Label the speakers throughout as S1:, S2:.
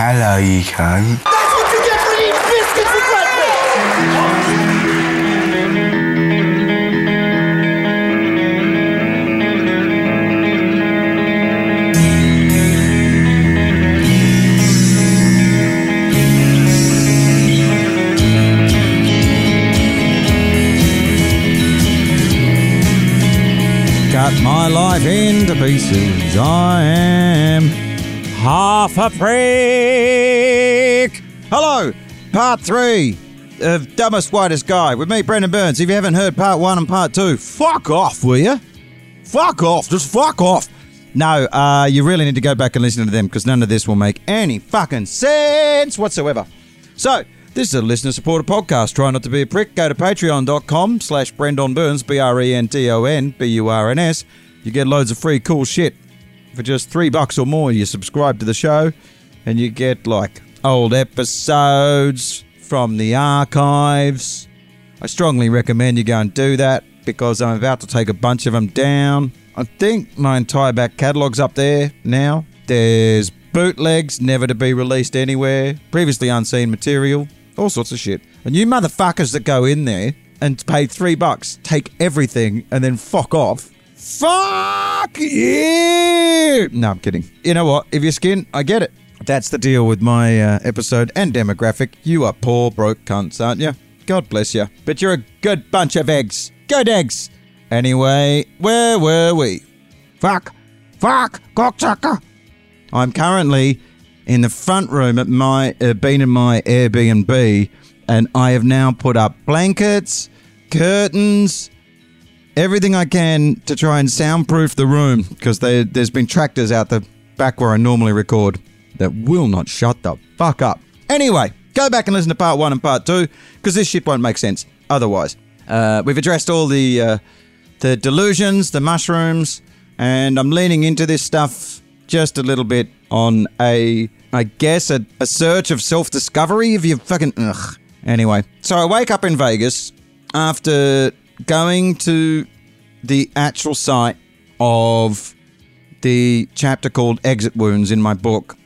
S1: Hello, you cunt.
S2: That's what you get for eating biscuits for breakfast!
S3: Cut my life into pieces. I am half a prick. Hello, part three of Dumbest Whitest Guy with me, Brendon Burns. If you haven't heard part one and part two, fuck off, will you? Fuck off. Just fuck off. No, uh, you really need to go back and listen to them because none of this will make any fucking sense whatsoever. So, this is a listener supported podcast. Try not to be a prick. Go to patreon.com slash Brendan Burns, B R E N D O N B U R N S. You get loads of free cool shit. For just three bucks or more, you subscribe to the show and you get like old episodes from the archives. I strongly recommend you go and do that because I'm about to take a bunch of them down. I think my entire back catalogue's up there now. There's bootlegs, never to be released anywhere, previously unseen material, all sorts of shit. And you motherfuckers that go in there and pay three bucks, take everything, and then fuck off. Fuck you! No, I'm kidding. You know what? If you're skin, I get it. That's the deal with my uh, episode and demographic. You are poor, broke cunts, aren't you? God bless you. But you're a good bunch of eggs. Good eggs. Anyway, where were we? Fuck. Fuck. Cocksucker. I'm currently in the front room at my, uh, been in my Airbnb, and I have now put up blankets, curtains, everything I can to try and soundproof the room because there's been tractors out the back where I normally record that will not shut the fuck up. Anyway, go back and listen to part one and part two because this shit won't make sense otherwise. Uh, we've addressed all the uh, the delusions, the mushrooms, and I'm leaning into this stuff just a little bit on a, I guess, a, a search of self discovery. If you fucking ugh. Anyway, so I wake up in Vegas after going to the actual site of the chapter called Exit Wounds in my book.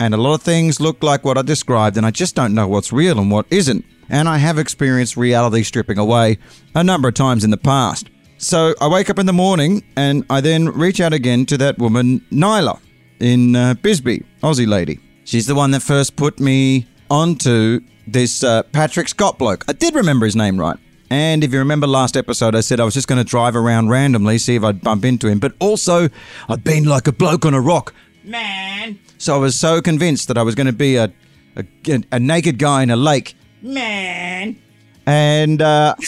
S3: And a lot of things look like what I described, and I just don't know what's real and what isn't. And I have experienced reality stripping away a number of times in the past. So I wake up in the morning and I then reach out again to that woman, Nyla, in uh, Bisbee, Aussie lady. She's the one that first put me onto this uh, Patrick Scott bloke. I did remember his name right. And if you remember last episode, I said I was just going to drive around randomly, see if I'd bump into him. But also, I'd been like a bloke on a rock. Man. So I was so convinced that I was going to be a, a, a naked guy in a lake. Man. And uh,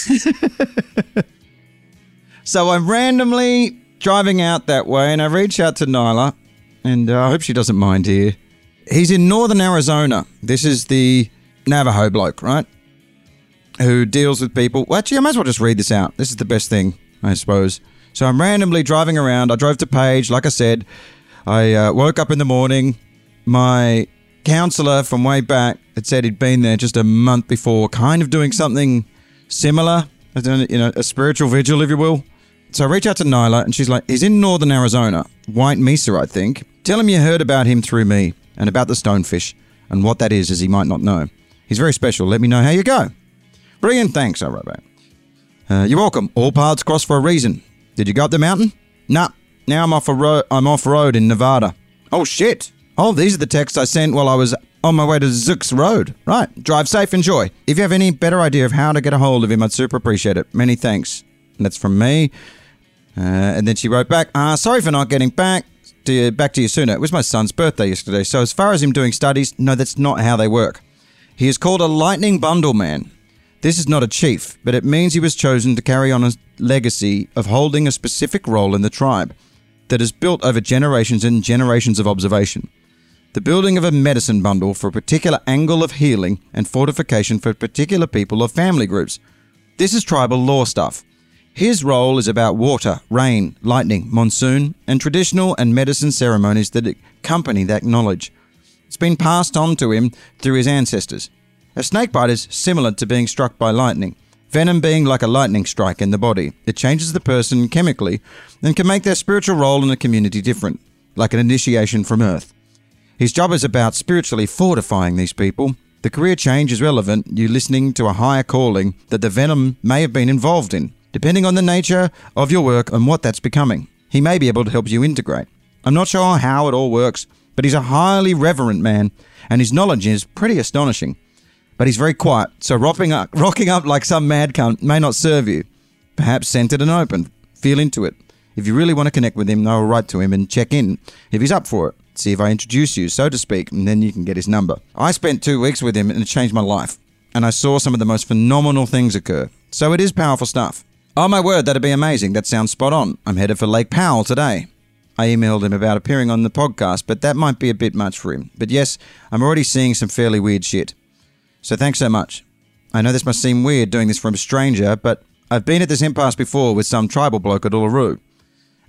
S3: so I'm randomly driving out that way, and I reach out to Nyla, and uh, I hope she doesn't mind here. He's in northern Arizona. This is the Navajo bloke, right? Who deals with people. Well, actually, I might as well just read this out. This is the best thing, I suppose. So I'm randomly driving around. I drove to Page, like I said. I uh, woke up in the morning. My counselor from way back had said he'd been there just a month before, kind of doing something similar. You know, a spiritual vigil, if you will. So I reach out to Nyla, and she's like, he's in northern Arizona, White Mesa, I think. Tell him you heard about him through me and about the stonefish and what that is, as he might not know. He's very special. Let me know how you go. Brilliant, thanks, I wrote back. Uh, you're welcome. All paths cross for a reason. Did you go up the mountain? Nah. Now I'm off a ro- I'm off road in Nevada. Oh shit. Oh, these are the texts I sent while I was on my way to Zook's Road. Right. Drive safe, enjoy. If you have any better idea of how to get a hold of him, I'd super appreciate it. Many thanks. And that's from me. Uh, and then she wrote back, uh, sorry for not getting back to you, back to you sooner. It was my son's birthday yesterday, so as far as him doing studies, no, that's not how they work. He is called a lightning bundle man. This is not a chief, but it means he was chosen to carry on a legacy of holding a specific role in the tribe that is built over generations and generations of observation. The building of a medicine bundle for a particular angle of healing and fortification for particular people or family groups. This is tribal law stuff. His role is about water, rain, lightning, monsoon, and traditional and medicine ceremonies that accompany that knowledge. It's been passed on to him through his ancestors. A snakebite is similar to being struck by lightning, venom being like a lightning strike in the body. It changes the person chemically and can make their spiritual role in the community different, like an initiation from Earth. His job is about spiritually fortifying these people. The career change is relevant, you listening to a higher calling that the Venom may have been involved in, depending on the nature of your work and what that's becoming. He may be able to help you integrate. I'm not sure how it all works, but he's a highly reverent man, and his knowledge is pretty astonishing. But he's very quiet, so rocking up, rocking up like some mad cunt may not serve you. Perhaps centered and open. Feel into it. If you really want to connect with him, I'll write to him and check in if he's up for it. See if I introduce you, so to speak, and then you can get his number. I spent two weeks with him and it changed my life. And I saw some of the most phenomenal things occur. So it is powerful stuff. Oh my word, that'd be amazing. That sounds spot on. I'm headed for Lake Powell today. I emailed him about appearing on the podcast, but that might be a bit much for him. But yes, I'm already seeing some fairly weird shit. So thanks so much. I know this must seem weird doing this from a stranger, but I've been at this impasse before with some tribal bloke at Uluru.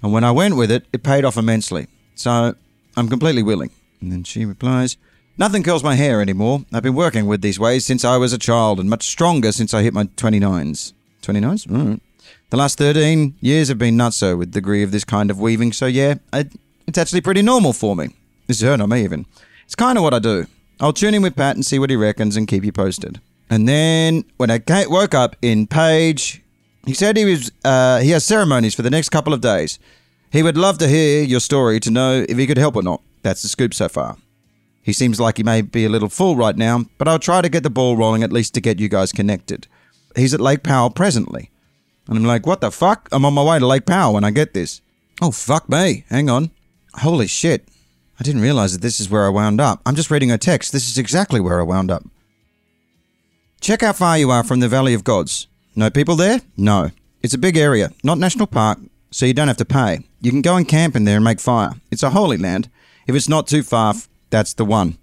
S3: And when I went with it, it paid off immensely. So I'm completely willing. And then she replies, Nothing curls my hair anymore. I've been working with these ways since I was a child and much stronger since I hit my 29s. 29s? Mm. The last 13 years have been nutso with the degree of this kind of weaving, so yeah, I, it's actually pretty normal for me. This is her, not me even. It's kind of what I do. I'll tune in with Pat and see what he reckons and keep you posted. And then when I woke up in Page, he said he was uh, he has ceremonies for the next couple of days. He would love to hear your story to know if he could help or not. That's the scoop so far. He seems like he may be a little full right now, but I'll try to get the ball rolling at least to get you guys connected. He's at Lake Powell presently. And I'm like, what the fuck? I'm on my way to Lake Powell when I get this. Oh, fuck me. Hang on. Holy shit. I didn't realize that this is where I wound up. I'm just reading her text. This is exactly where I wound up. Check how far you are from the Valley of Gods. No people there? No. It's a big area, not national park, so you don't have to pay. You can go and camp in there and make fire. It's a holy land. If it's not too far, that's the one.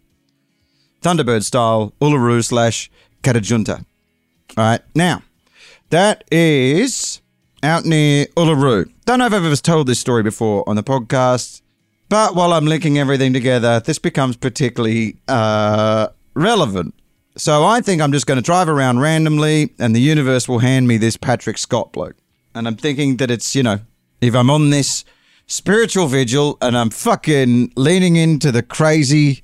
S3: Thunderbird style, Uluru slash Kata Tjuta. Alright, now, that is out near Uluru. Don't know if I've ever told this story before on the podcast, but while I'm linking everything together, this becomes particularly uh, relevant. So I think I'm just going to drive around randomly, and the universe will hand me this Patrick Scott bloke. And I'm thinking that it's, you know, if I'm on this spiritual vigil and I'm fucking leaning into the crazy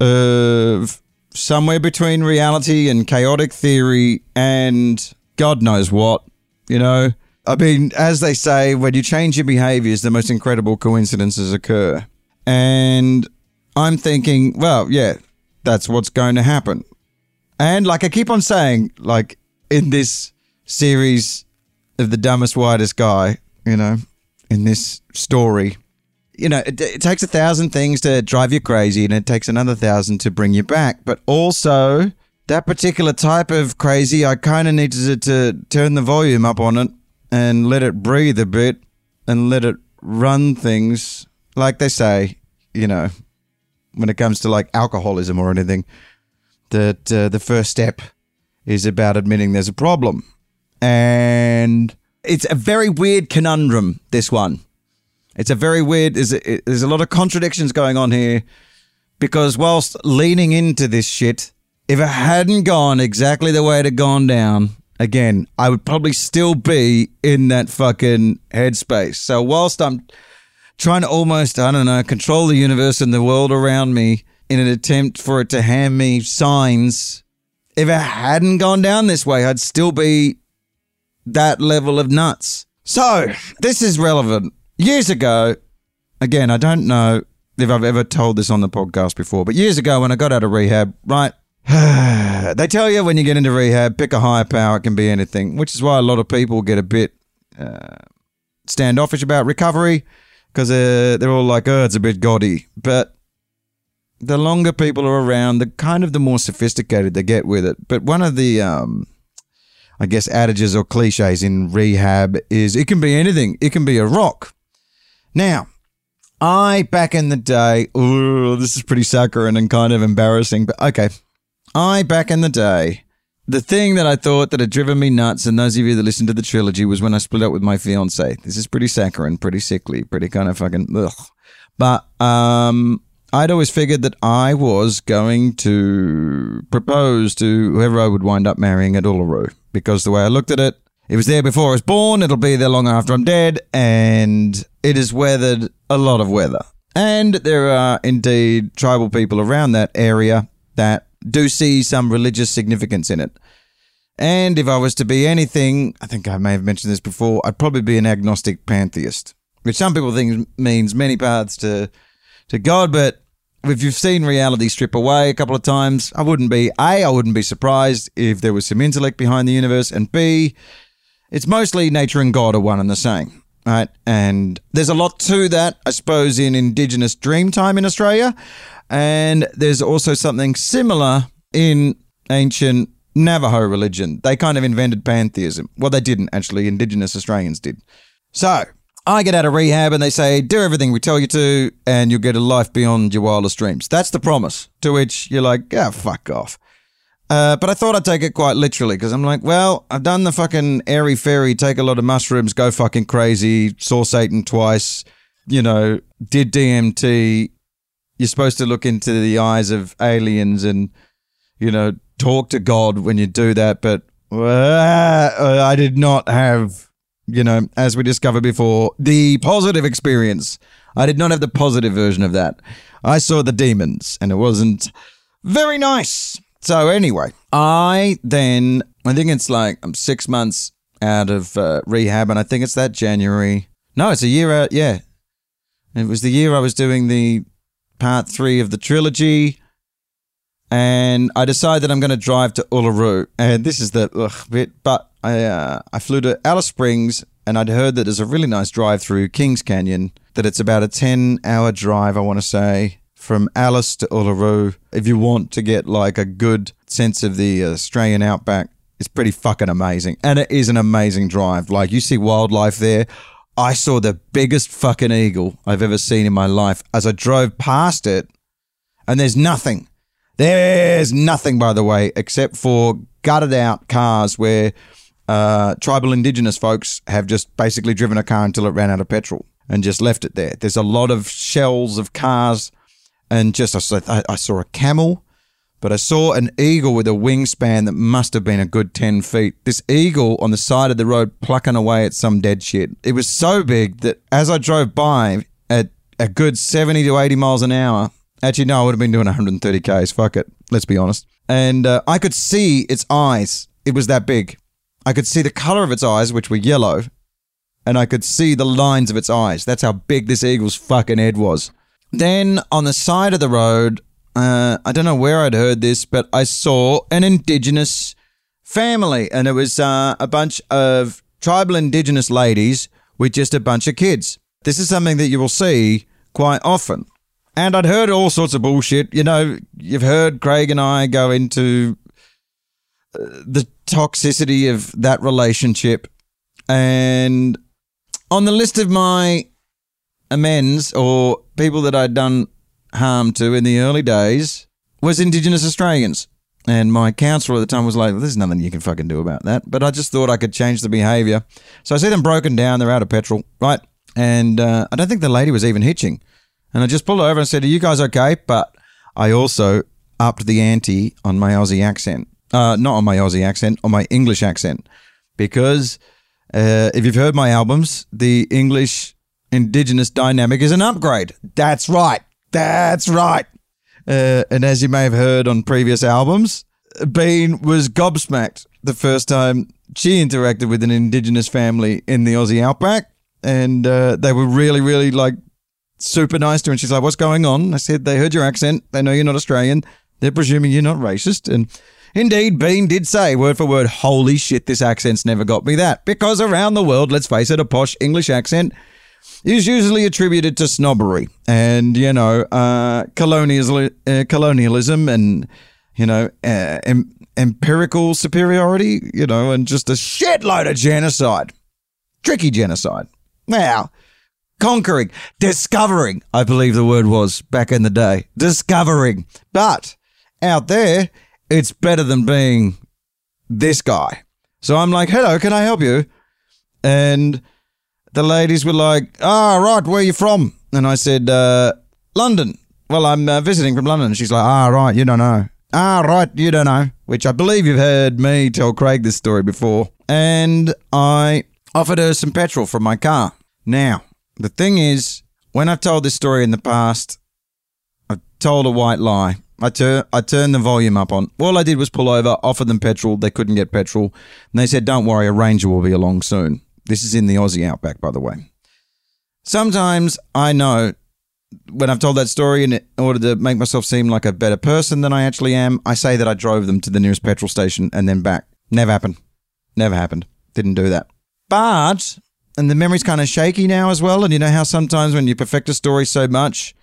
S3: of somewhere between reality and chaotic theory and God knows what, you know. I mean, as they say, when you change your behaviors, the most incredible coincidences occur. And I'm thinking, well, yeah, that's what's going to happen. And like I keep on saying, like in this series of the dumbest, whitest guy, you know, in this story, you know, it, it, takes a thousand things to drive you crazy and it takes another thousand to bring you back. But also, that particular type of crazy, I kind of needed to, to turn the volume up on it and let it breathe a bit and let it run things. Like they say, you know, when it comes to like alcoholism or anything, that uh, the first step is about admitting there's a problem. And it's a very weird conundrum, this one. It's a very weird, there's a, there's a lot of contradictions going on here because whilst leaning into this shit, if it hadn't gone exactly the way it had gone down, again, I would probably still be in that fucking headspace. So whilst I'm trying to almost, I don't know, control the universe and the world around me in an attempt for it to hand me signs, if it hadn't gone down this way, I'd still be that level of nuts. So this is relevant. Years ago, again, I don't know if I've ever told this on the podcast before, but years ago when I got out of rehab, right, they tell you when you get into rehab, pick a higher power. It can be anything, which is why a lot of people get a bit uh, standoffish about recovery because uh, they're all like, oh, it's a bit gaudy. But the longer people are around, the kind of the more sophisticated they get with it. But one of the, um, I guess, adages or cliches in rehab is it can be anything. It can be a rock. Now, I back in the day, ooh, this is pretty saccharine and kind of embarrassing, but okay. I, back in the day, the thing that I thought that had driven me nuts, and those of you that listened to the trilogy, was when I split up with my fiance. This is pretty saccharine, pretty sickly, pretty kind of fucking ugh. But um, I'd always figured that I was going to propose to whoever I would wind up marrying at Uluru because the way I looked at it, it was there before I was born. It'll be there long after I'm dead, and it has weathered a lot of weather. And there are indeed tribal people around that area that do see some religious significance in it. And if I was to be anything, I think I may have mentioned this before, I'd probably be an agnostic pantheist, which some people think means many paths to to God, but if you've seen reality strip away a couple of times, I wouldn't be A, I wouldn't be surprised if there was some intellect behind the universe, and B, it's mostly nature and God are one and the same. Right. And there's a lot to that, I suppose, in Indigenous Dreamtime in Australia. And there's also something similar in ancient Navajo religion. They kind of invented pantheism. Well, they didn't, actually. Indigenous Australians did. So I get out of rehab and they say, do everything we tell you to, and you'll get a life beyond your wildest dreams. That's the promise. To which you're like, ah, fuck off. Uh, but I thought I'd take it quite literally because I'm like, well, I've done the fucking airy fairy, take a lot of mushrooms, go fucking crazy, saw Satan twice, you know, did DMT. You're supposed to look into the eyes of aliens and, you know, talk to God when you do that. But uh, I did not have, you know, as we discovered before, the positive experience. I did not have the positive version of that. I saw the demons and it wasn't very nice. So anyway, I then I think it's like I'm six months out of uh, rehab, and I think it's that January. No, it's a year out. Yeah, it was the year I was doing the part three of the trilogy, and I decided that I'm going to drive to Uluru, and this is the ugh, bit. But I uh, I flew to Alice Springs, and I'd heard that there's a really nice drive through Kings Canyon. That it's about a ten hour drive, I want to say from Alice to Uluru. If you want to get like a good sense of the Australian outback, it's pretty fucking amazing. And it is an amazing drive. Like you see wildlife there. I saw the biggest fucking eagle I've ever seen in my life as I drove past it. And there's nothing. There's nothing, by the way, except for gutted out cars where uh, tribal indigenous folks have just basically driven a car until it ran out of petrol and just left it there. There's a lot of shells of cars and just I saw, I saw a camel, but I saw an eagle with a wingspan that must have been a good 10 feet. This eagle on the side of the road plucking away at some dead shit. It was so big that as I drove by at a good 70 to 80 miles an hour, actually, no, I would have been doing 130 Ks. Fuck it. Let's be honest. And uh, I could see its eyes. It was that big. I could see the color of its eyes, which were yellow, and I could see the lines of its eyes. That's how big this eagle's fucking head was. Then on the side of the road, uh, I don't know where I'd heard this, but I saw an indigenous family, and it was uh, a bunch of tribal indigenous ladies with just a bunch of kids. This is something that you will see quite often. And I'd heard all sorts of bullshit. You know, you've heard Craig and I go into uh, the toxicity of that relationship. And on the list of my amends or people that I'd done harm to in the early days was Indigenous Australians. And my counsellor at the time was like, well, there's nothing you can fucking do about that. But I just thought I could change the behaviour. So I see them broken down, they're out of petrol, right? And uh, I don't think the lady was even hitching. And I just pulled over and said, Are you guys okay? But I also upped the ante on my Aussie accent. Uh, not on my Aussie accent, on my English accent. Because uh, if you've heard my albums, the English Indigenous dynamic is an upgrade. That's right. That's right. Uh, and as you may have heard on previous albums, Bean was gobsmacked the first time she interacted with an Indigenous family in the Aussie outback. And uh, they were really, really like super nice to her. And she's like, What's going on? I said, They heard your accent. They know you're not Australian. They're presuming you're not racist. And indeed, Bean did say, word for word, Holy shit, this accent's never got me that. Because around the world, let's face it, a posh English accent is usually attributed to snobbery and, you know, uh, colonialism, uh, colonialism and, you know, uh, em- empirical superiority, you know, and just a shitload of genocide. Tricky genocide. Now, conquering, discovering, I believe the word was back in the day. Discovering. But out there, it's better than being this guy. So I'm like, hello, can I help you? And the ladies were like, "Ah, right, where are you from?" And I said, uh, "London." Well, I'm uh, visiting from London. She's like, "Ah, right, you don't know." Ah, right, you don't know. Which I believe you've heard me tell Craig this story before. And I offered her some petrol from my car. Now, the thing is, when I've told this story in the past, I've told a white lie. I, tur- I turned the volume up on. All I did was pull over, offer them petrol. They couldn't get petrol. And they said, Don't worry, a ranger will be along soon. This is in the Aussie outback, by the way. Sometimes I know when I've told that story in order to make myself seem like a better person than I actually am, I say that I drove them to the nearest petrol station and then back. Never happened. Never happened. Didn't do that. But, and the memory's kind of shaky now as well. And you know how sometimes when you perfect a story so much,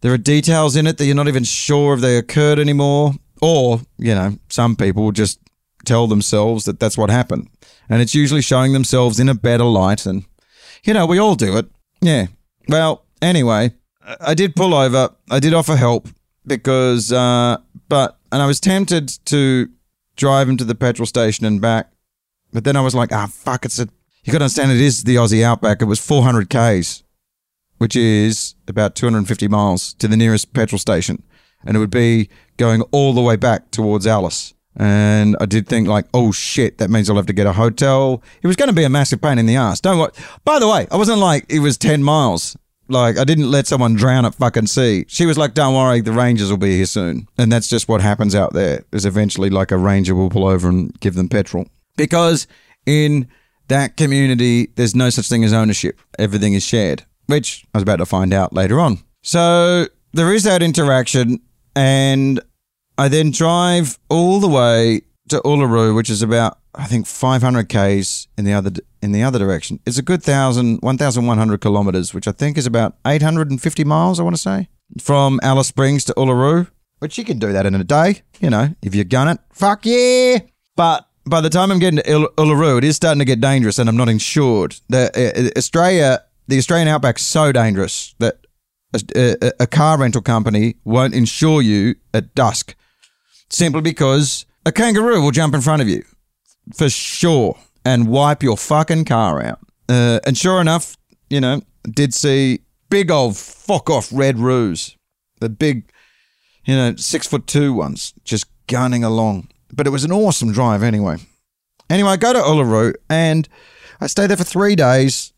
S3: there are details in it that you're not even sure if they occurred anymore. Or, you know, some people just tell themselves that that's what happened. And it's usually showing themselves in a better light. And, you know, we all do it. Yeah. Well, anyway, I did pull over. I did offer help because, uh, but, and I was tempted to drive him to the petrol station and back. But then I was like, ah, fuck, it's a, you got to understand it is the Aussie Outback. It was 400 Ks, which is about 250 miles to the nearest petrol station. And it would be going all the way back towards Alice. And I did think like, oh shit, that means I'll have to get a hotel. It was going to be a massive pain in the ass. Don't worry. By the way, I wasn't like it was 10 miles. Like I didn't let someone drown at fucking sea. She was like, "Don't worry, the rangers will be here soon." And that's just what happens out there. Is eventually like a ranger will pull over and give them petrol because in that community there's no such thing as ownership. Everything is shared, which I was about to find out later on. So there is that interaction, and I then drive all the way to Uluru, which is about I think 500 k's in the other in the other direction. It's a good thousand, 1,100 kilometers, which I think is about 850 miles. I want to say from Alice Springs to Uluru, which you can do that in a day. You know, if you gun it, fuck yeah. But by the time I'm getting to Ul- Uluru, it is starting to get dangerous, and I'm not insured. The uh, Australia, the Australian outback's so dangerous that a, a car rental company won't insure you at dusk, simply because a kangaroo will jump in front of you for sure and wipe your fucking car out. Uh, and sure enough, you know, did see big old fuck off red roos, the big, you know, six foot two ones just gunning along. But it was an awesome drive anyway. Anyway, I go to Uluru and I stay there for three days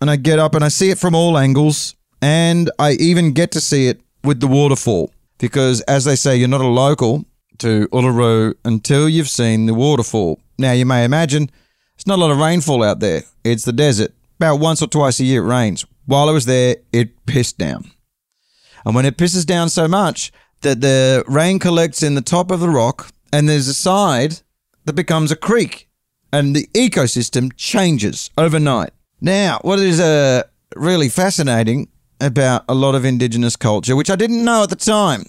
S3: and I get up and I see it from all angles and I even get to see it with the waterfall because, as they say, you're not a local to Uluru until you've seen the waterfall. Now, you may imagine there's not a lot of rainfall out there. It's the desert. About once or twice a year it rains. While I was there, it pissed down. And when it pisses down so much that the rain collects in the top of the rock and there's a side that becomes a creek and the ecosystem changes overnight. Now, what is uh, really fascinating about a lot of indigenous culture, which I didn't know at the time,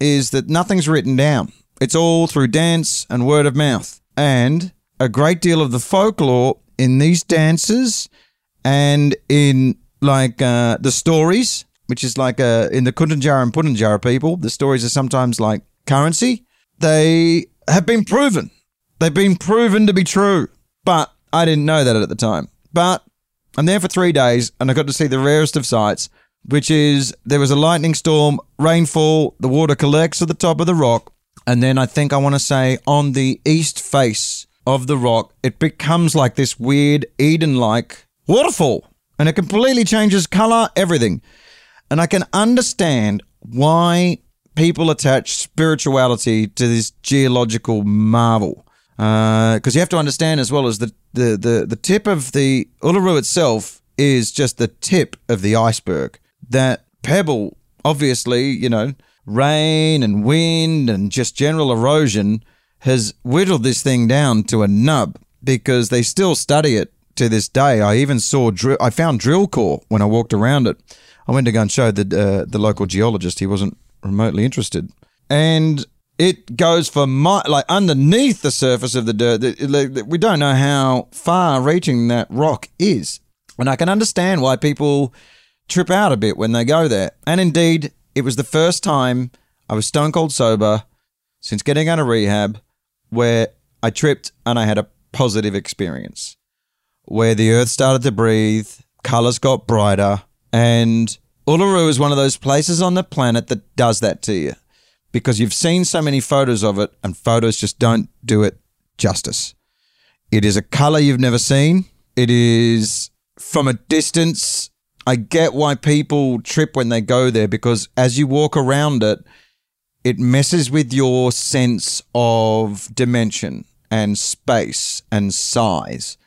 S3: is that nothing's written down. It's all through dance and word of mouth. And a great deal of the folklore in these dances and in like uh, the stories, which is like uh, in the Kuntunjara and Putunjara people, the stories are sometimes like currency. They have been proven. They've been proven to be true. But I didn't know that at the time. But I'm there for three days and I got to see the rarest of sights, which is there was a lightning storm, rainfall, the water collects at the top of the rock. And then I think I want to say on the east face of the rock, it becomes like this weird Eden like waterfall. And it completely changes color, everything. And I can understand why people attach spirituality to this geological marvel. Because uh, you have to understand as well as the, the, the, the tip of the Uluru itself is just the tip of the iceberg. That pebble, obviously, you know, rain and wind and just general erosion has whittled this thing down to a nub because they still study it to this day. I even saw drill. I found drill core when I walked around it. I went to go and show the uh, the local geologist. He wasn't remotely interested, and it goes for my like underneath the surface of the dirt. We don't know how far reaching that rock is, and I can understand why people trip out a bit when they go there. And indeed, it was the first time I was stone cold sober since getting out of rehab where I tripped and I had a positive experience where the earth started to breathe, colors got brighter, and Uluru is one of those places on the planet that does that to you because you've seen so many photos of it and photos just don't do it justice. It is a color you've never seen. It is from a distance I get why people trip when they go there because as you walk around it, it messes with your sense of dimension and space and size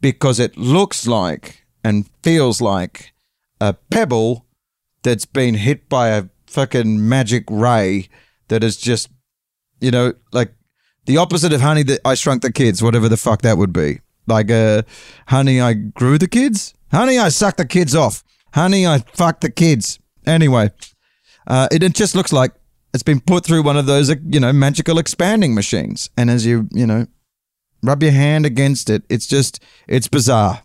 S3: because it looks like and feels like a pebble that's been hit by a fucking magic ray that is just, you know, like the opposite of honey that I shrunk the kids, whatever the fuck that would be. Like, uh, honey, I grew the kids. Honey, I sucked the kids off. Honey, I fucked the kids. Anyway, uh, it, it just looks like it's been put through one of those, uh, you know, magical expanding machines. And as you, you know, rub your hand against it, it's just, it's bizarre.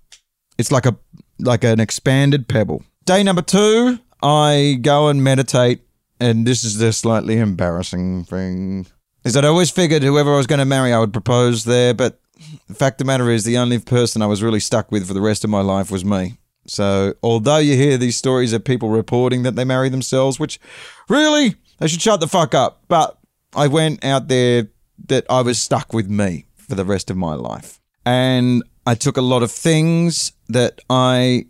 S3: It's like a, like an expanded pebble. Day number two, I go and meditate. And this is the slightly embarrassing thing. Is that I always figured whoever I was going to marry, I would propose there. But the fact of the matter is, the only person I was really stuck with for the rest of my life was me. So, although you hear these stories of people reporting that they marry themselves, which really, they should shut the fuck up. But I went out there that I was stuck with me for the rest of my life. And I took a lot of things that I,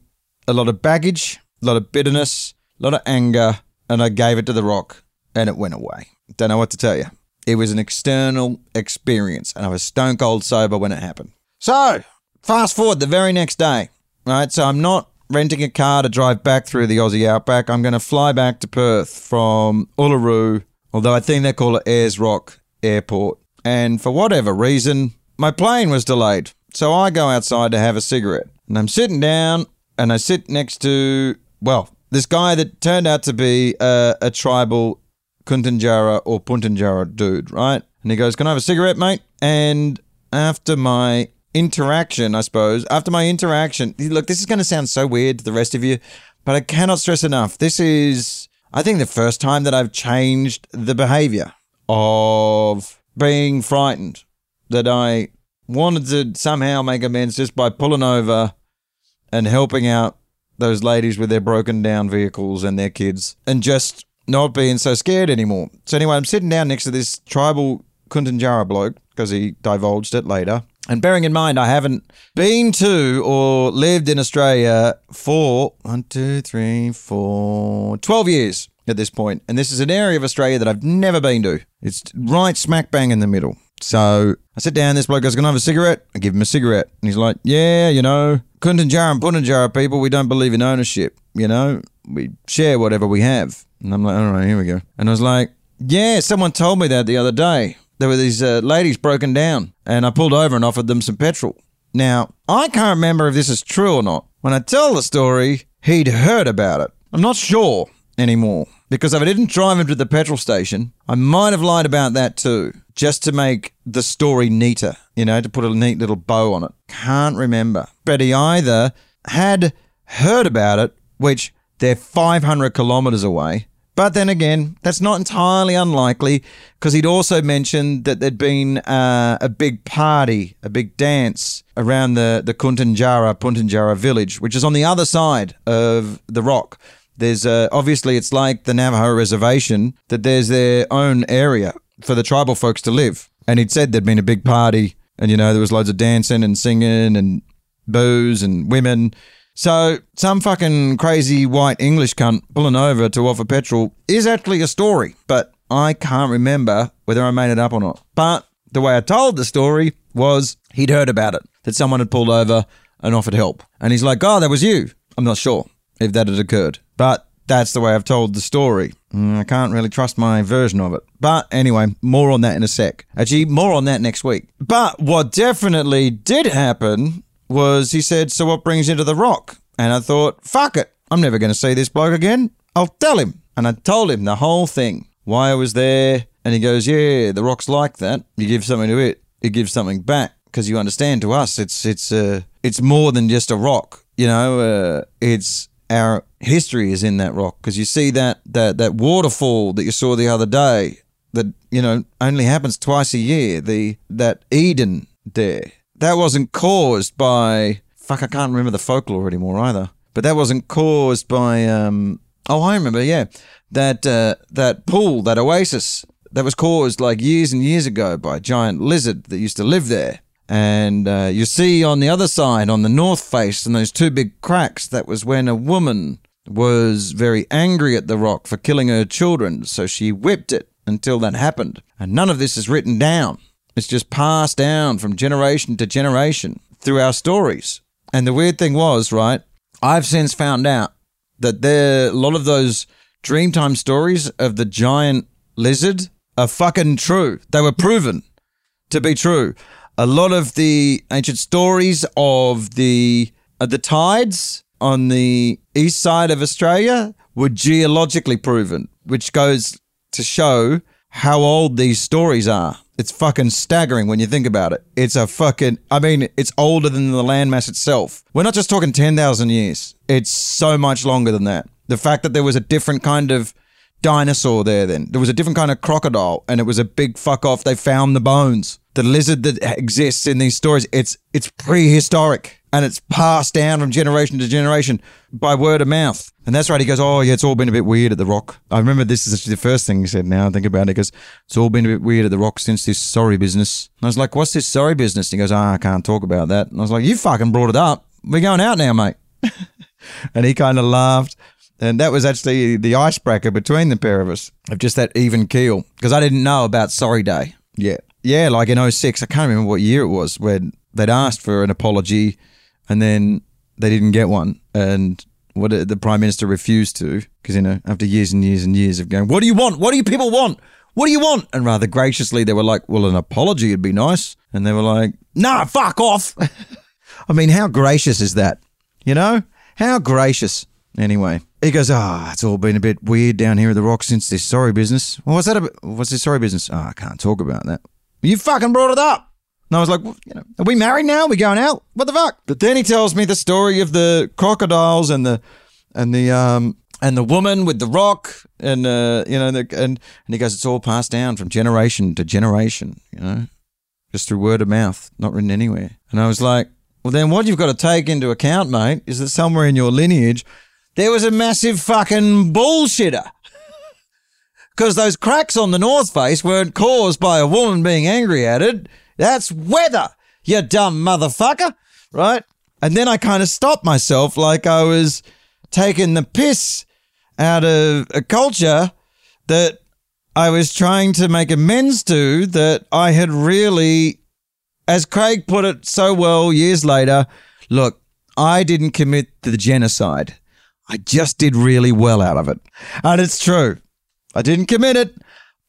S3: a lot of baggage, a lot of bitterness, a lot of anger, and I gave it to the rock and it went away. Don't know what to tell you. It was an external experience, and I was stone cold sober when it happened. So, fast forward the very next day, right? So, I'm not renting a car to drive back through the Aussie outback. I'm going to fly back to Perth from Uluru, although I think they call it Ayers Rock Airport. And for whatever reason, my plane was delayed. So, I go outside to have a cigarette, and I'm sitting down, and I sit next to, well, this guy that turned out to be a, a tribal Kuntunjara or Puntunjara dude, right? And he goes, Can I have a cigarette, mate? And after my interaction, I suppose, after my interaction, look, this is going to sound so weird to the rest of you, but I cannot stress enough. This is, I think, the first time that I've changed the behavior of being frightened, that I wanted to somehow make amends just by pulling over and helping out those ladies with their broken down vehicles and their kids and just not being so scared anymore. So anyway, I'm sitting down next to this tribal Kuntunjara bloke because he divulged it later. And bearing in mind, I haven't been to or lived in Australia for one, two, three, four, 12 years at this point. And this is an area of Australia that I've never been to. It's right smack bang in the middle. So I sit down, this bloke goes, Can I have a cigarette? I give him a cigarette. And he's like, Yeah, you know, Kuntunjara and Puntunjara people, we don't believe in ownership. You know, we share whatever we have. And I'm like, all right, here we go. And I was like, yeah, someone told me that the other day. There were these uh, ladies broken down, and I pulled over and offered them some petrol. Now, I can't remember if this is true or not. When I tell the story, he'd heard about it. I'm not sure anymore because if I didn't drive him to the petrol station, I might have lied about that too, just to make the story neater, you know, to put a neat little bow on it. Can't remember. But he either had heard about it, which they're 500 kilometers away, but then again, that's not entirely unlikely because he'd also mentioned that there'd been uh, a big party, a big dance around the, the Kuntunjara, Puntunjara village, which is on the other side of the rock. There's uh, obviously, it's like the Navajo reservation, that there's their own area for the tribal folks to live. And he'd said there'd been a big party and, you know, there was loads of dancing and singing and booze and women. So, some fucking crazy white English cunt pulling over to offer petrol is actually a story, but I can't remember whether I made it up or not. But the way I told the story was he'd heard about it, that someone had pulled over and offered help. And he's like, oh, that was you. I'm not sure if that had occurred, but that's the way I've told the story. Mm, I can't really trust my version of it. But anyway, more on that in a sec. Actually, more on that next week. But what definitely did happen was he said, So what brings you to the rock? And I thought, fuck it. I'm never going to see this bloke again. I'll tell him. And I told him the whole thing, why I was there. And he goes, Yeah, the rock's like that. You give something to it, it gives something back. Because you understand, to us, it's it's uh, it's more than just a rock. You know, uh, it's our history is in that rock. Because you see that that that waterfall that you saw the other day, that you know only happens twice a year. The that Eden there that wasn't caused by fuck. I can't remember the folklore anymore either. But that wasn't caused by. Um, oh, I remember. Yeah, that uh, that pool, that oasis, that was caused like years and years ago by a giant lizard that used to live there. And uh, you see on the other side, on the north face, and those two big cracks, that was when a woman was very angry at the rock for killing her children. So she whipped it until that happened. And none of this is written down. It's just passed down from generation to generation through our stories. And the weird thing was, right, I've since found out that there a lot of those Dreamtime stories of the giant lizard are fucking true. They were proven to be true. A lot of the ancient stories of the of the tides on the east side of Australia were geologically proven, which goes to show how old these stories are. It's fucking staggering when you think about it. It's a fucking, I mean, it's older than the landmass itself. We're not just talking 10,000 years, it's so much longer than that. The fact that there was a different kind of dinosaur there then, there was a different kind of crocodile, and it was a big fuck off. They found the bones. The lizard that exists in these stories, it's it's prehistoric and it's passed down from generation to generation by word of mouth. And that's right. He goes, Oh, yeah, it's all been a bit weird at the rock. I remember this is the first thing he said now. I think about it. He goes, It's all been a bit weird at the rock since this sorry business. And I was like, What's this sorry business? And he goes, Ah, I can't talk about that. And I was like, You fucking brought it up. We're going out now, mate. and he kind of laughed. And that was actually the icebreaker between the pair of us of just that even keel. Because I didn't know about Sorry Day yet. Yeah, like in 06, I can't remember what year it was, when they'd asked for an apology and then they didn't get one. And what the prime minister refused to, because you know, after years and years and years of going, "What do you want? What do you people want? What do you want?" And rather graciously, they were like, "Well, an apology would be nice." And they were like, "Nah, fuck off." I mean, how gracious is that? You know, how gracious. Anyway, he goes, "Ah, oh, it's all been a bit weird down here at the Rock since this sorry business." Well, what's that? About? What's this sorry business? Oh, I can't talk about that. You fucking brought it up. And I was like, well, you know, are we married now? Are we going out? What the fuck? But then he tells me the story of the crocodiles and the and the um and the woman with the rock and uh you know the, and and he goes, it's all passed down from generation to generation, you know, just through word of mouth, not written anywhere. And I was like, well, then what you've got to take into account, mate, is that somewhere in your lineage there was a massive fucking bullshitter. Because those cracks on the north face weren't caused by a woman being angry at it. That's weather, you dumb motherfucker. Right? And then I kind of stopped myself like I was taking the piss out of a culture that I was trying to make amends to that I had really, as Craig put it so well years later, look, I didn't commit the genocide. I just did really well out of it. And it's true. I didn't commit it,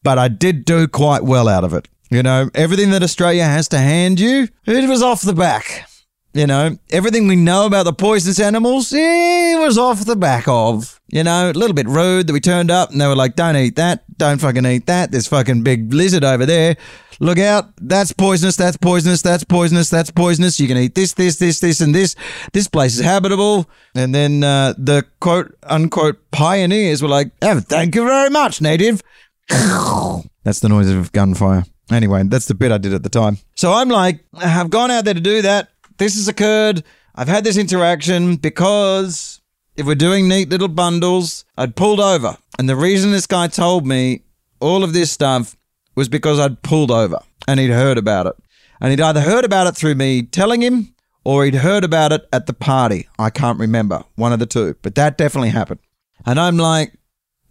S3: but I did do quite well out of it. You know, everything that Australia has to hand you, it was off the back. You know, everything we know about the poisonous animals, it was off the back of. You know, a little bit rude that we turned up and they were like, don't eat that, don't fucking eat that. There's fucking big lizard over there. Look out, that's poisonous, that's poisonous, that's poisonous, that's poisonous. You can eat this, this, this, this, and this. This place is habitable. And then uh, the quote unquote pioneers were like, oh, thank you very much, native. That's the noise of gunfire. Anyway, that's the bit I did at the time. So I'm like, I've gone out there to do that. This has occurred. I've had this interaction because if we're doing neat little bundles, I'd pulled over. And the reason this guy told me all of this stuff was because I'd pulled over and he'd heard about it. And he'd either heard about it through me telling him or he'd heard about it at the party. I can't remember. One of the two. But that definitely happened. And I'm like,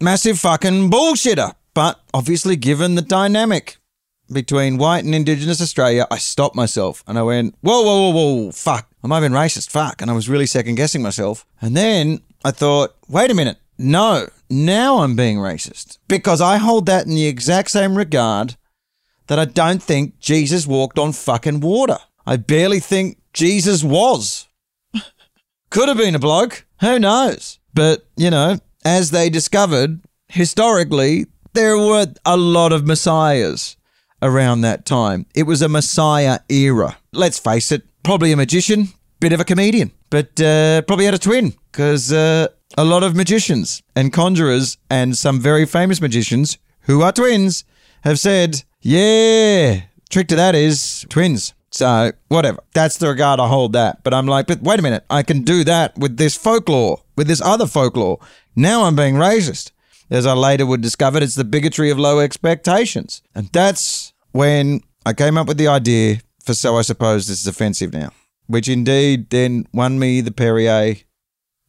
S3: massive fucking bullshitter. But obviously, given the dynamic, between white and Indigenous Australia, I stopped myself and I went, whoa, whoa, whoa, whoa, fuck. Am being racist? Fuck. And I was really second guessing myself. And then I thought, wait a minute. No, now I'm being racist because I hold that in the exact same regard that I don't think Jesus walked on fucking water. I barely think Jesus was. Could have been a bloke. Who knows? But, you know, as they discovered, historically, there were a lot of messiahs around that time. It was a Messiah era. Let's face it, probably a magician, bit of a comedian, but uh, probably had a twin because uh, a lot of magicians and conjurers and some very famous magicians who are twins have said, yeah, trick to that is twins. So, whatever. That's the regard I hold that. But I'm like, but wait a minute. I can do that with this folklore, with this other folklore. Now I'm being racist. As I later would discover, it's the bigotry of low expectations. And that's when I came up with the idea for So I Suppose This Is Offensive Now, which indeed then won me the Perrier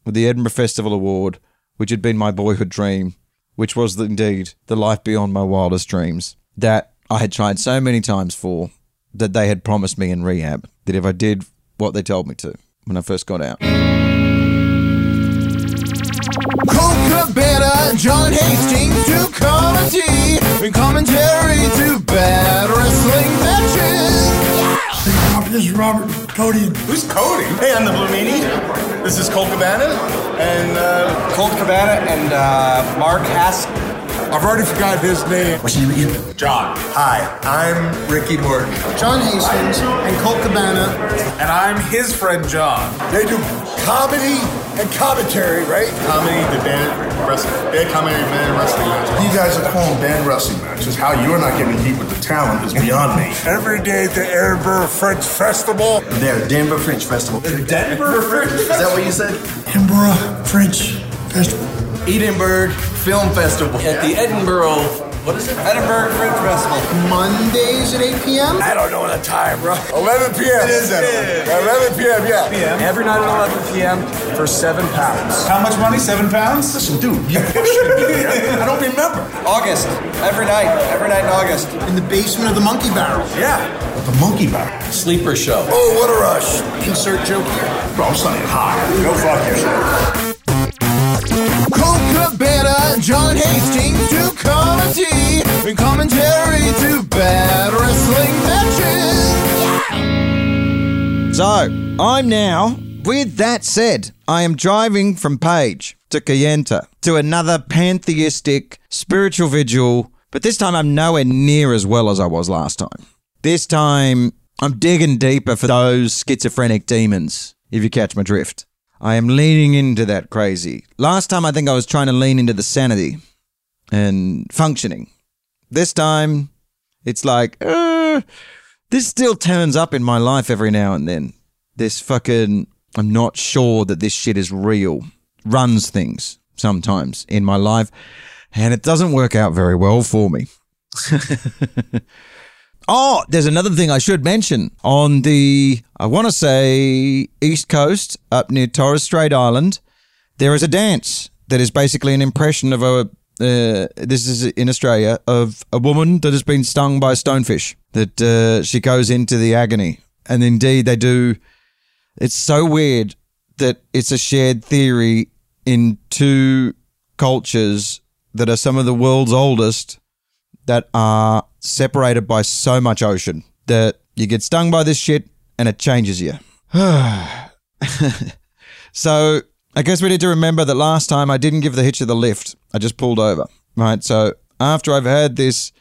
S3: with the Edinburgh Festival Award, which had been my boyhood dream, which was indeed the life beyond my wildest dreams that I had tried so many times for that they had promised me in rehab that if I did what they told me to when I first got out.
S2: Colt Cabana, John Hastings to comedy and commentary to bad wrestling matches.
S1: This is Robert Cody.
S4: Who's Cody? Hey, I'm the Blue Meanie. This is Colt Cabana and uh,
S5: Colt Cabana and uh, Mark Hask.
S1: I've already forgot his name. What's your name again?
S4: John.
S6: Hi, I'm Ricky Morton.
S7: John Hastings and Colt Cabana.
S4: And I'm his friend John.
S1: They do comedy and commentary, right?
S4: Comedy, the band wrestling, band comedy, band wrestling matches.
S6: You guys are calling band wrestling matches. How you're not getting heat with the talent is beyond me.
S1: Every day at the Edinburgh French Festival.
S6: There, Denver French Festival.
S4: Denver Fringe
S6: Is that what you said?
S1: Edinburgh French Festival.
S6: Edinburgh Film Festival.
S5: At the Edinburgh, what is it? Edinburgh Fringe Festival.
S7: Mondays at 8 p.m.
S1: I don't know the time, bro. 11 p.m.
S4: It is that.
S1: 11 p.m., yeah. PM.
S5: Every night at 11 p.m. for seven pounds.
S4: How much money? Seven pounds?
S6: Listen, dude, you should be there. I don't remember.
S5: August. Every night. Every night in August.
S7: In the basement of the Monkey Barrel.
S4: Yeah.
S6: The monkey bar.
S5: Sleeper show.
S1: Oh, what a rush.
S7: Insert joke here.
S6: Bro, I'm saying hi. Go fuck yourself.
S2: Cabana, John Hastings to comedy and commentary to bad wrestling matches.
S3: So, I'm now, with that said, I am driving from Page to Kayenta to another pantheistic spiritual vigil, but this time I'm nowhere near as well as I was last time. This time, I'm digging deeper for those schizophrenic demons, if you catch my drift. I am leaning into that crazy. Last time, I think I was trying to lean into the sanity and functioning. This time, it's like, uh, this still turns up in my life every now and then. This fucking, I'm not sure that this shit is real, runs things sometimes in my life, and it doesn't work out very well for me. Oh, there's another thing I should mention. On the, I want to say, East Coast, up near Torres Strait Island, there is a dance that is basically an impression of a, uh, this is in Australia, of a woman that has been stung by a stonefish, that uh, she goes into the agony. And indeed, they do. It's so weird that it's a shared theory in two cultures that are some of the world's oldest that are separated by so much ocean that you get stung by this shit and it changes you. so I guess we need to remember that last time I didn't give the hitcher the lift. I just pulled over. Right. So after I've had this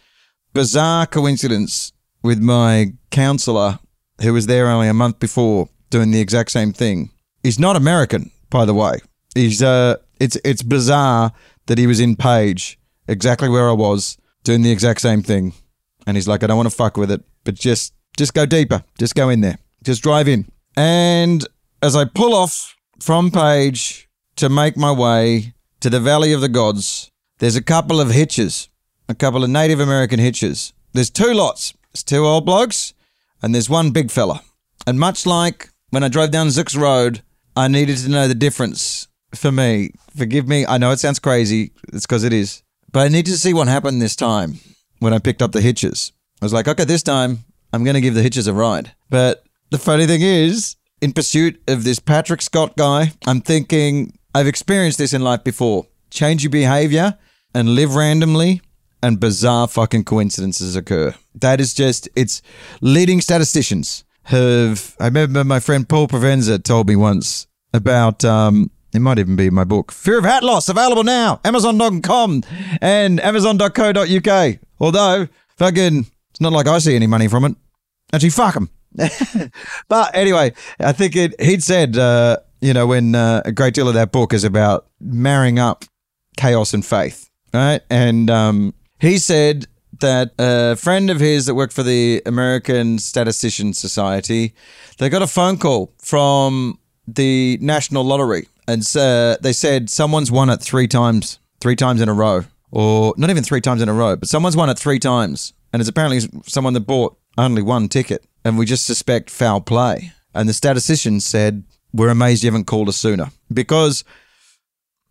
S3: bizarre coincidence with my counselor who was there only a month before doing the exact same thing. He's not American, by the way. He's uh it's it's bizarre that he was in Page, exactly where I was, doing the exact same thing. And he's like, I don't want to fuck with it, but just just go deeper. Just go in there. Just drive in. And as I pull off from Page to make my way to the Valley of the Gods, there's a couple of hitches, a couple of Native American hitches. There's two lots. There's two old blokes, and there's one big fella. And much like when I drove down Zix Road, I needed to know the difference for me. Forgive me, I know it sounds crazy. It's because it is. But I need to see what happened this time when I picked up the hitches. I was like, okay, this time I'm going to give the hitches a ride. But the funny thing is, in pursuit of this Patrick Scott guy, I'm thinking I've experienced this in life before. Change your behavior and live randomly, and bizarre fucking coincidences occur. That is just, it's leading statisticians have. I remember my friend Paul Provenza told me once about, um, it might even be in my book, Fear of Hat Loss, available now, Amazon.com and Amazon.co.uk. Although, fucking, it's not like I see any money from it. Actually, fuck them. but anyway, I think it, he'd said, uh, you know, when uh, a great deal of that book is about marrying up chaos and faith, right? And um, he said that a friend of his that worked for the American Statistician Society, they got a phone call from the National Lottery, and uh, they said someone's won it three times, three times in a row, or not even three times in a row, but someone's won it three times, and it's apparently someone that bought only one ticket. and we just suspect foul play. And the statistician said, We're amazed you haven't called us sooner. Because,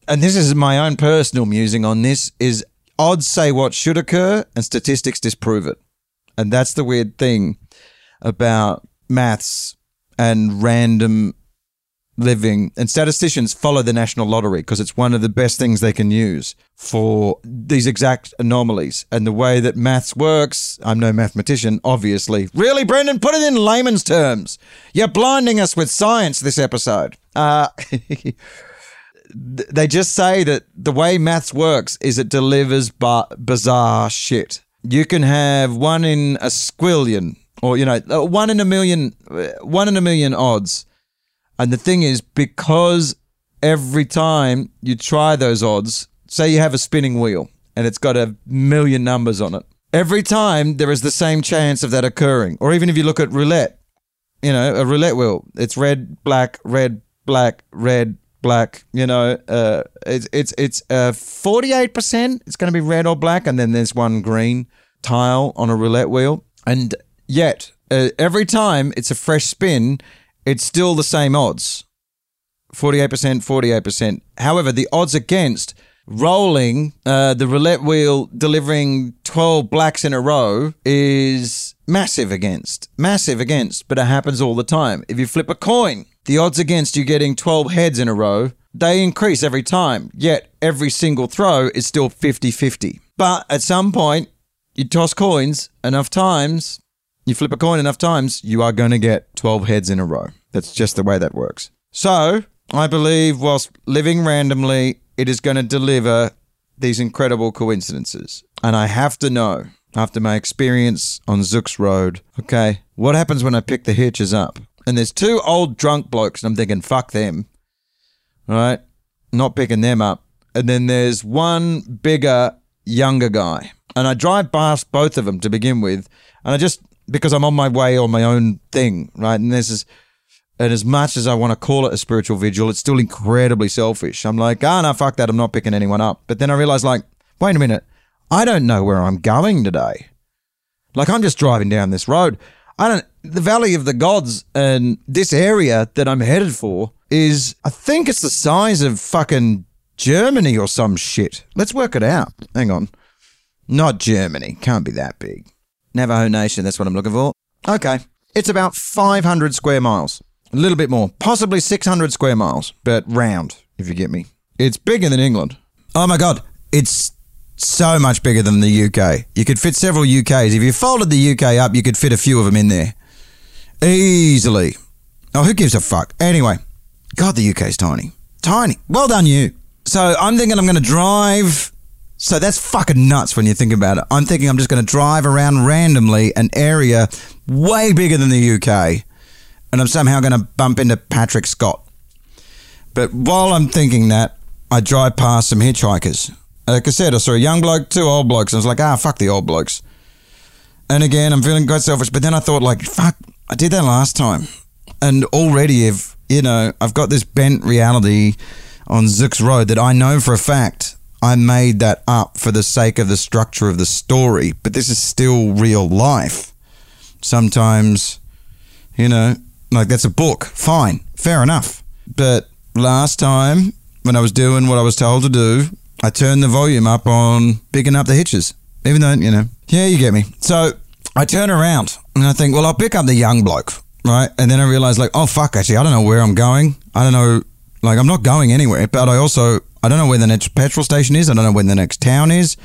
S3: and this is my own personal musing on this, is odds say what should occur and statistics disprove it. And that's the weird thing about maths and random living and statisticians follow the national lottery because it's one of the best things they can use for these exact anomalies. And the way that maths works i'm no mathematician obviously. Really Brendon put it in layman's terms. You're blinding us with science this episode. Uh, they just say that the way maths works is it delivers bizarre shit. You can have one in a squillion or you know uh, one in a million uh, one in a million odds and the thing is, because every time you try those odds, say you have a spinning wheel and it's got a million numbers on it, every time there is the same chance of that occurring. Or even if you look at roulette, you know, a roulette wheel, it's red, black, red, black, red, black. You know, uh, it's it's it's uh, forty eight percent. It's going to be red or black, and then there's one green tile on a roulette wheel, and yet uh, every time it's a fresh spin, it's still the same odds 48%, 48%. However, the odds against rolling uh, the roulette wheel delivering 12 blacks in a row is massive against. Massive against, but it happens all the time. If you flip a coin, the odds against you getting 12 heads in a row, they increase every time. Yet every single throw is still 50 50. But at some point, you toss coins enough times, you flip a coin enough times, you are going to get 12 heads in a row. That's just the way that works. So, I believe whilst living randomly, it is going to deliver these incredible coincidences. And I have to know, after my experience on Zook's Road, okay, what happens when I pick the hitches up? And there's two old drunk blokes, and I'm thinking, fuck them. Right? Not picking them up. And then there's one bigger, younger guy. And I drive past both of them to begin with. And I just because I'm on my way on my own thing, right? And this is, and as much as I want to call it a spiritual vigil, it's still incredibly selfish. I'm like, ah, oh, no, fuck that. I'm not picking anyone up. But then I realize, like, wait a minute. I don't know where I'm going today. Like, I'm just driving down this road. I don't, the Valley of the Gods and this area that I'm headed for is, I think it's the size of fucking Germany or some shit. Let's work it out. Hang on. Not Germany. Can't be that big. Navajo Nation, that's what I'm looking for. Okay. It's about 500 square miles. A little bit more. Possibly 600 square miles, but round, if you get me. It's bigger than England. Oh my God. It's so much bigger than the UK. You could fit several UKs. If you folded the UK up, you could fit a few of them in there. Easily. Oh, who gives a fuck? Anyway, God, the UK's tiny. Tiny. Well done, you. So I'm thinking I'm going to drive so that's fucking nuts when you think about it. I'm thinking I'm just going to drive around randomly an area way bigger than the UK, and I'm somehow going to bump into Patrick Scott. But while I'm thinking that, I drive past some hitchhikers. Like I said, I saw a young bloke, two old blokes. I was like, ah, fuck the old blokes. And again, I'm feeling quite selfish. But then I thought, like, fuck, I did that last time. And already, if, you know, I've got this bent reality on Zook's Road that I know for a fact I made that up for the sake of the structure of the story, but this is still real life. Sometimes, you know, like that's a book. Fine, fair enough. But last time, when I was doing what I was told to do, I turned the volume up on picking up the hitches. Even though, you know, yeah, you get me. So I turn around and I think, well, I'll pick up the young bloke, right? And then I realize, like, oh, fuck, actually, I don't know where I'm going. I don't know, like, I'm not going anywhere, but I also I don't know where the next petrol station is. I don't know where the next town is.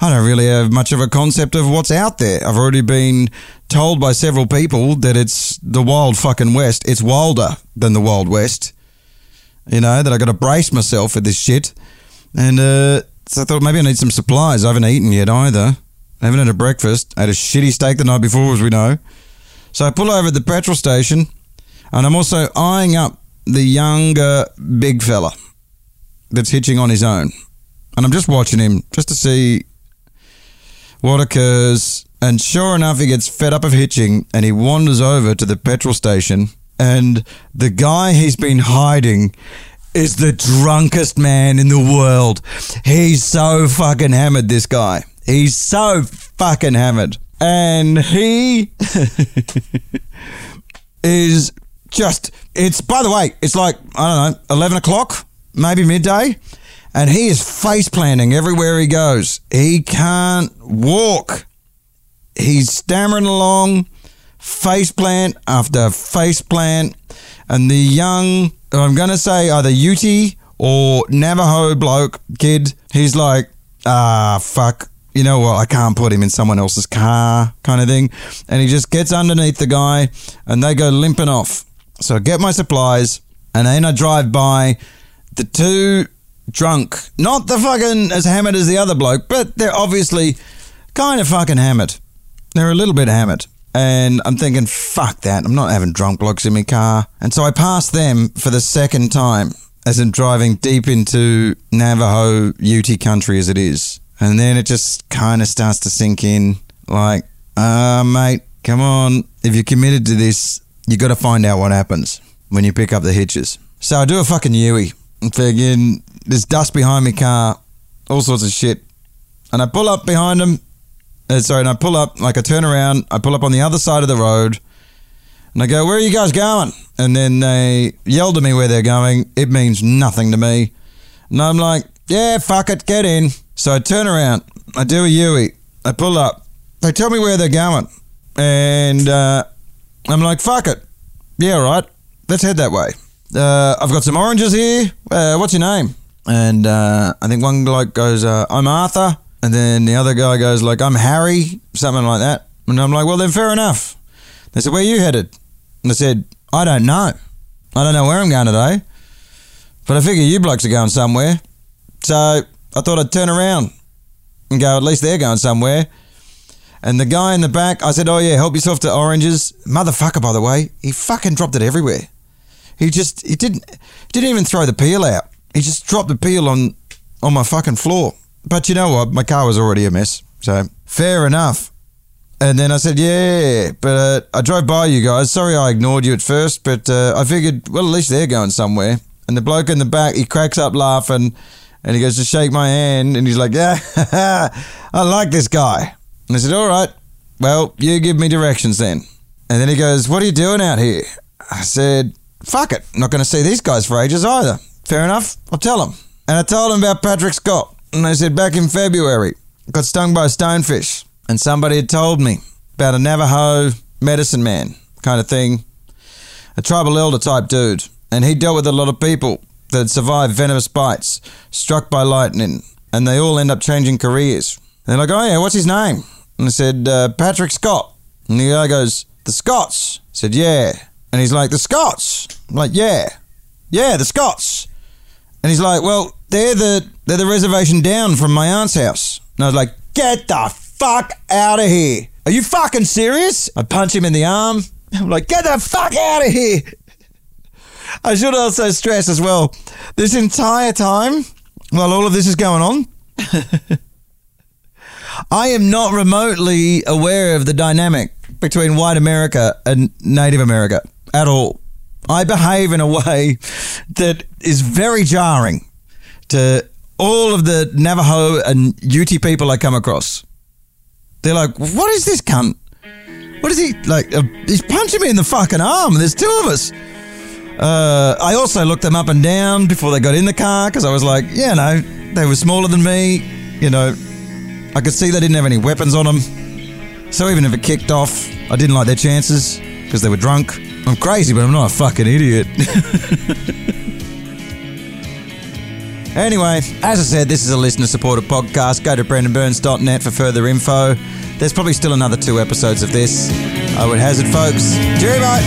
S3: I don't really have much of a concept of what's out there. I've already been told by several people that it's the wild fucking west. It's wilder than the wild west. You know, that I got to brace myself for this shit. And uh, so I thought maybe I need some supplies. I haven't eaten yet either. I haven't had a breakfast. I had a shitty steak the night before, as we know. So I pull over at the petrol station and I'm also eyeing up the younger big fella that's hitching on his own. And I'm just watching him just to see what occurs. And sure enough, he gets fed up of hitching and he wanders over to the petrol station. And the guy he's been hiding is the drunkest man in the world. He's so fucking hammered, this guy. He's so fucking hammered. And he is just it's by the way it's like i don't know 11 o'clock maybe midday and he is face planting everywhere he goes. He can't walk. He's stammering along face plant after face plant and the young i'm gonna say either ute or navajo bloke kid he's like ah fuck. You know what? I can't put him in someone else's car kind of thing. And he just gets underneath the guy and they go limping off. So I get my supplies and then I drive by the two drunk not the fucking as hammered as the other bloke but they're obviously kind of fucking hammered they're a little bit hammered and I'm thinking, fuck that. I'm not having drunk blokes in my car. And so I pass them for the second time as I'm driving deep into Navajo Ute country as it is. And then it just kind of starts to sink in like, ah, mate, come on. If you're committed to this, you got to find out what happens when you pick up the hitches. So I do a fucking Yui. Thinking, there's dust behind my car, all sorts of shit. And I pull up behind them uh, sorry, and I pull up, like I turn around, I pull up on the other side of the road, and I go, Where are you guys going? And then they yell to me where they're going. It means nothing to me. And I'm like, Yeah, fuck it, get in. So I turn around, I do a Yui, I pull up, they tell me where they're going. And uh, I'm like, Fuck it. Yeah, right, let's head that way. Uh, I've got some oranges here. Uh, what's your name? And uh, I think one bloke goes, uh, I'm Arthur. And then the other guy goes like, I'm Harry, something like that. And I'm like, well, then fair enough. They said, where are you headed? And I said, I don't know. I don't know where I'm going today. But I figure you blokes are going somewhere. So I thought I'd turn around and go, at least they're going somewhere. And the guy in the back, I said, oh yeah, help yourself to oranges. Motherfucker, by the way, he fucking dropped it everywhere. He just, he didn't, didn't even throw the peel out. He just dropped the peel on, on my fucking floor. But you know what? My car was already a mess. So fair enough. And then I said, yeah, but uh, I drove by you guys. Sorry I ignored you at first, but uh, I figured, well, at least they're going somewhere. And the bloke in the back, he cracks up laughing and he goes to shake my hand and he's like, yeah, I like this guy. And I said, all right, well, you give me directions then. And then he goes, what are you doing out here? I said, fuck it. Not going to see these guys for ages either. Fair enough. I'll tell them. And I told him about Patrick Scott. And they said back in February, got stung by a stonefish. And somebody had told me about a Navajo medicine man kind of thing, a tribal elder type dude. And he dealt with a lot of people that survived venomous bites, struck by lightning, and they all end up changing careers. They're like, oh yeah, what's his name? And I said, uh, Patrick Scott. And the guy goes, the Scots. I said, yeah. And he's like, the Scots. I'm like, yeah. Yeah, the Scots. And he's like, well, they're the they're the reservation down from my aunt's house. And I was like, get the fuck out of here. Are you fucking serious? I punch him in the arm. I'm like, get the fuck out of here. I should also stress as well, this entire time, while all of this is going on, I am not remotely aware of the dynamic between white America and Native America at all. I behave in a way that is very jarring to all of the Navajo and Ute people I come across. They're like, what is this cunt? What is he like? Uh, he's punching me in the fucking arm. There's two of us. Uh, I also looked them up and down before they got in the car because I was like, yeah, no, they were smaller than me. You know, I could see they didn't have any weapons on them. So even if it kicked off, I didn't like their chances because they were drunk. I'm crazy, but I'm not a fucking idiot. anyway, as I said, this is a listener supported podcast. Go to brendonburns.net for further info. There's probably still another two episodes of this. I would hazard, folks. Cheerio, bye.